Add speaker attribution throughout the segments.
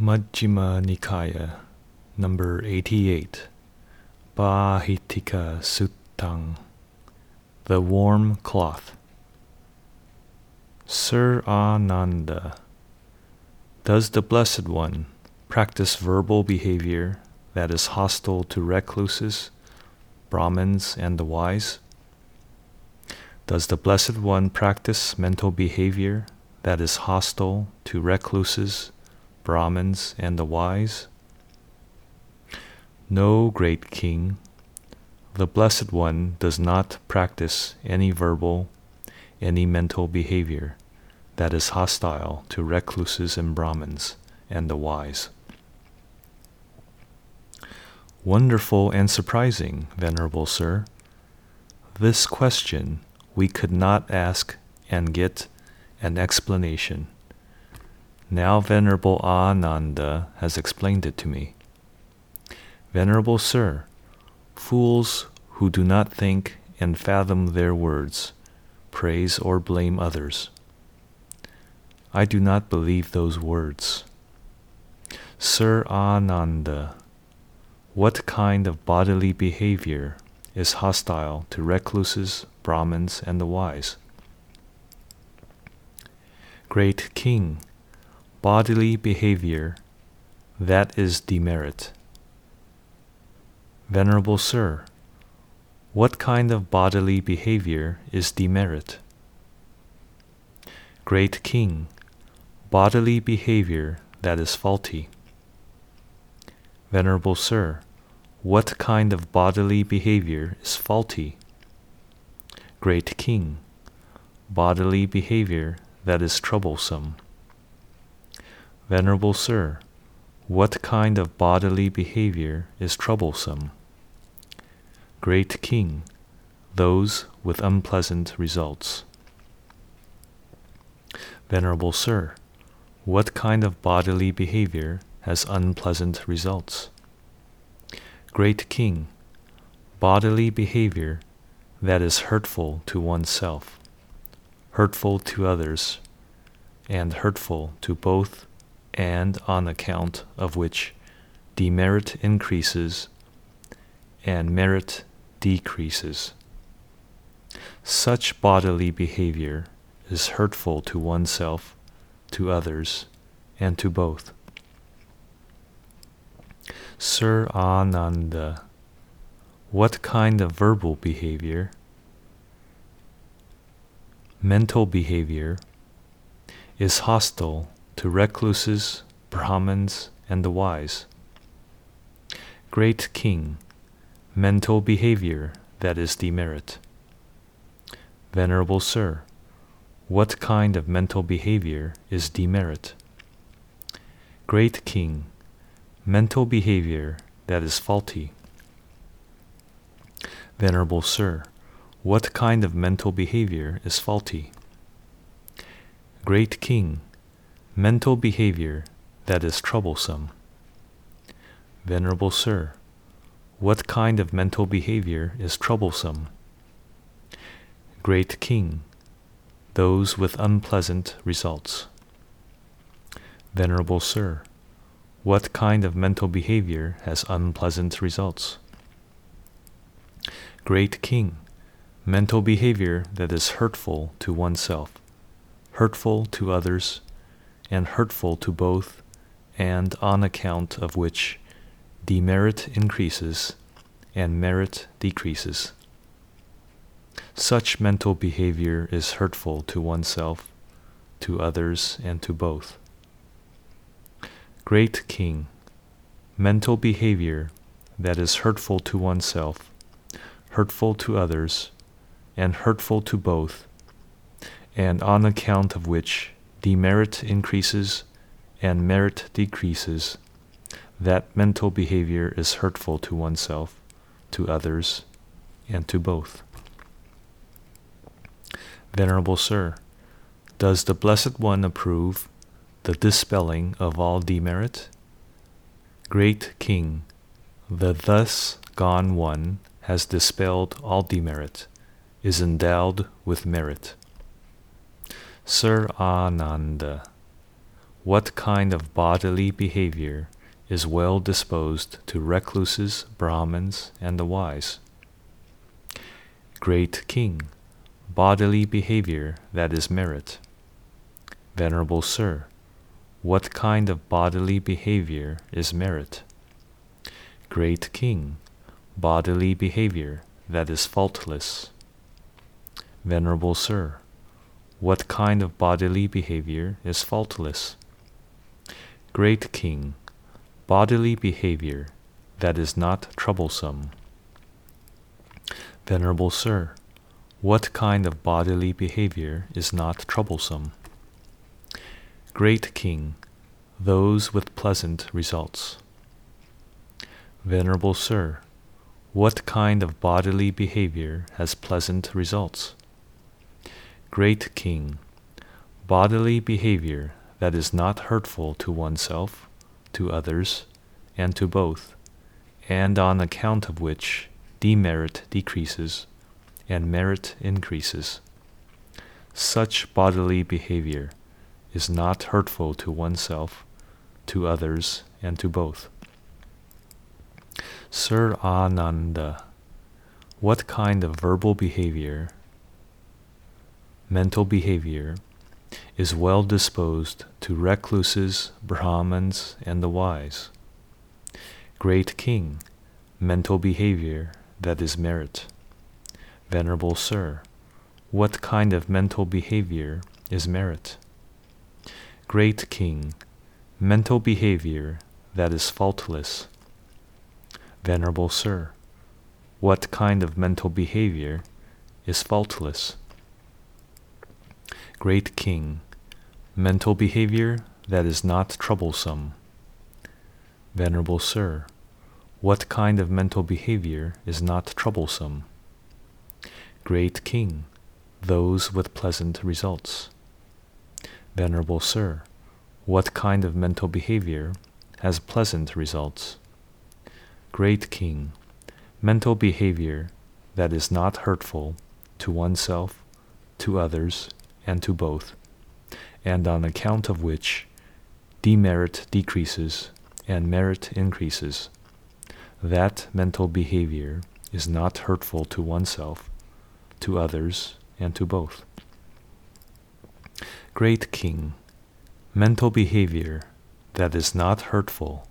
Speaker 1: Majjhima Nikaya, number 88, Bahitika Suttang, The Warm Cloth. Sir Ananda, does the Blessed One practice verbal behavior that is hostile to recluses, Brahmins, and the wise? Does the Blessed One practice mental behavior that is hostile to recluses, Brahmins, and the wise? No, great king, the Blessed One does not practice any verbal, any mental behavior that is hostile to recluses and Brahmins and the wise. Wonderful and surprising, Venerable Sir. This question we could not ask and get an explanation. Now Venerable Ananda has explained it to me. Venerable Sir, fools who do not think and fathom their words praise or blame others. I do not believe those words. Sir Ananda, what kind of bodily behavior is hostile to recluses, Brahmins, and the wise? Great King, bodily behavior, that is demerit. Venerable Sir, what kind of bodily behavior is demerit? Great King, bodily behavior that is faulty. Venerable Sir, what kind of bodily behavior is faulty? Great King, bodily behavior that is troublesome. Venerable Sir, what kind of bodily behavior is troublesome? Great King, those with unpleasant results. Venerable Sir, what kind of bodily behavior has unpleasant results? Great King, bodily behavior that is hurtful to oneself, hurtful to others, and hurtful to both, and on account of which demerit increases and merit decreases. Such bodily behavior is hurtful to oneself, to others, and to both. Sir Ananda, what kind of verbal behavior, mental behavior, is hostile to recluses, Brahmins, and the wise? Great King, mental behavior that is demerit. Venerable Sir, what kind of mental behavior is demerit? Great King, mental behavior that is faulty. Venerable Sir, what kind of mental behavior is faulty? Great King, mental behavior that is troublesome. Venerable Sir, what kind of mental behavior is troublesome? Great King, those with unpleasant results. Venerable Sir, what kind of mental behavior has unpleasant results? Great King, mental behavior that is hurtful to oneself, hurtful to others, and hurtful to both, and on account of which demerit increases and merit decreases. Such mental behavior is hurtful to oneself, to others, and to both. Great King, mental behavior that is hurtful to oneself, hurtful to others, and hurtful to both, and on account of which demerit increases and merit decreases, that mental behavior is hurtful to oneself, to others, and to both. Venerable Sir, does the Blessed One approve the dispelling of all demerit? Great King, the thus gone one has dispelled all demerit, is endowed with merit. Sir Ananda, what kind of bodily behavior is well disposed to recluses, Brahmins, and the wise? Great King, bodily behavior that is merit. Venerable Sir, what kind of bodily behavior is merit? Great King, bodily behavior that is faultless. Venerable Sir, what kind of bodily behavior is faultless? Great King, bodily behavior that is not troublesome. Venerable Sir, what kind of bodily behavior is not troublesome? Great King, those with pleasant results. Venerable Sir, what kind of bodily behavior has pleasant results? Great King, bodily behavior that is not hurtful to oneself, to others, and to both, and on account of which demerit decreases and merit increases. Such bodily behavior is not hurtful to oneself, to others, and to both. Sir Ananda, what kind of verbal behavior, mental behavior, is well disposed to recluses, Brahmins, and the wise? Great King, mental behavior that is merit. Venerable Sir, what kind of mental behavior is merit? Great King, mental behavior that is faultless. Venerable Sir, what kind of mental behavior is faultless? Great King, mental behavior that is not troublesome. Venerable Sir, what kind of mental behavior is not troublesome? Great King, those with pleasant results. Venerable Sir, what kind of mental behavior has pleasant results? Great King, mental behavior that is not hurtful to oneself, to others, and to both, and on account of which demerit decreases and merit increases that mental behavior is not hurtful to oneself, to others, and to both. Great King, mental behavior that is not hurtful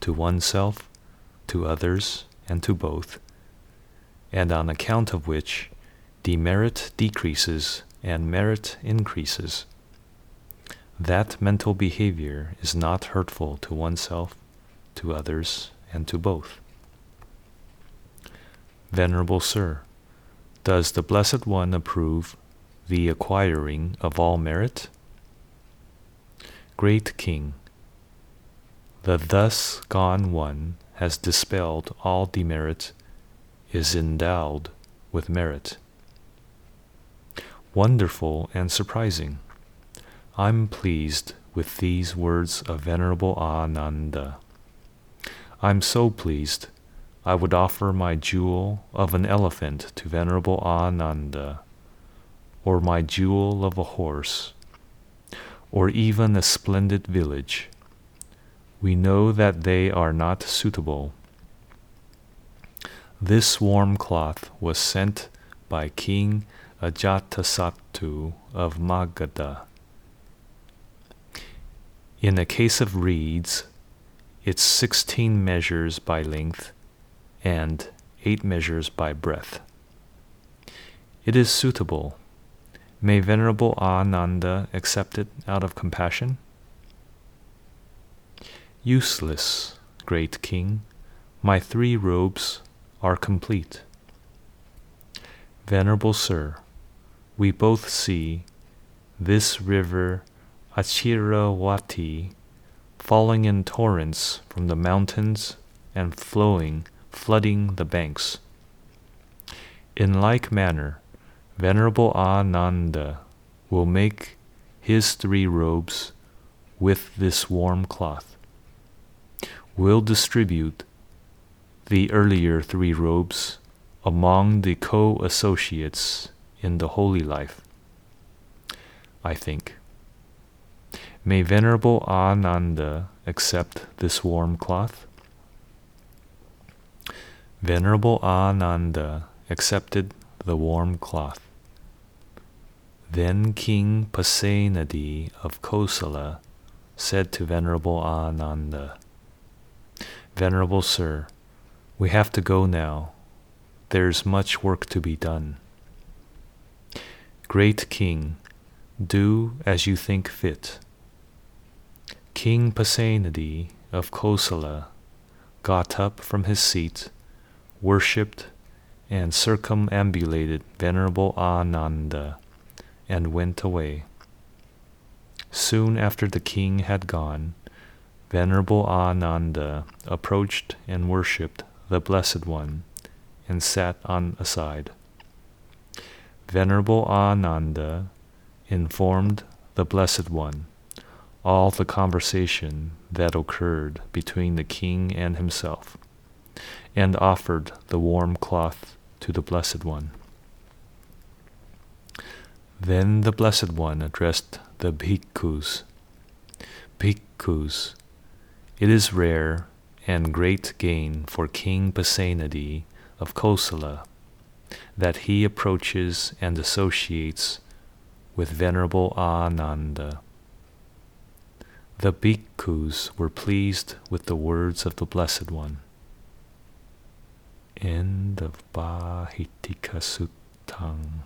Speaker 1: to oneself, to others, and to both, and on account of which demerit decreases and merit increases. That mental behavior is not hurtful to oneself, to others, and to both. Venerable Sir, does the Blessed One approve the acquiring of all merit? Great King, the thus gone one has dispelled all demerit, is endowed with merit. Wonderful and surprising. I'm pleased with these words of Venerable Ananda. I'm so pleased I would offer my jewel of an elephant to Venerable Ananda, or my jewel of a horse, or even a splendid village. We know that they are not suitable. This warm cloth was sent by King Ajatasattu of Magadha. In a case of reeds, it's sixteen measures by length and eight measures by breadth. It is suitable. May Venerable Ananda accept it out of compassion? Useless, great King, my three robes are complete. Venerable Sir, we both see this river Achiravati falling in torrents from the mountains and flowing flooding the banks. In like manner, Venerable Ananda will make his three robes with this warm cloth, will distribute the earlier three robes among the co associates in the holy life. I think. May Venerable Ananda accept this warm cloth? Venerable Ananda accepted the warm cloth. Then King Pasenadi of Kosala said to Venerable Ananda, Venerable Sir, we have to go now. There's much work to be done. Great King, do as you think fit. King Pasenadi of Kosala got up from his seat, worshipped, and circumambulated Venerable Ananda and went away. Soon after the king had gone, Venerable Ananda approached and worshipped the Blessed One and sat on a side. Venerable Ananda informed the Blessed One all the conversation that occurred between the king and himself, and offered the warm cloth to the Blessed One. Then the Blessed One addressed the bhikkhus. Bhikkhus, it is rare and great gain for King Pasenadi of Kosala that he approaches and associates with Venerable Ananda. The bhikkhus were pleased with the words of the Blessed One. End of Bhāhitika Suttāṃ.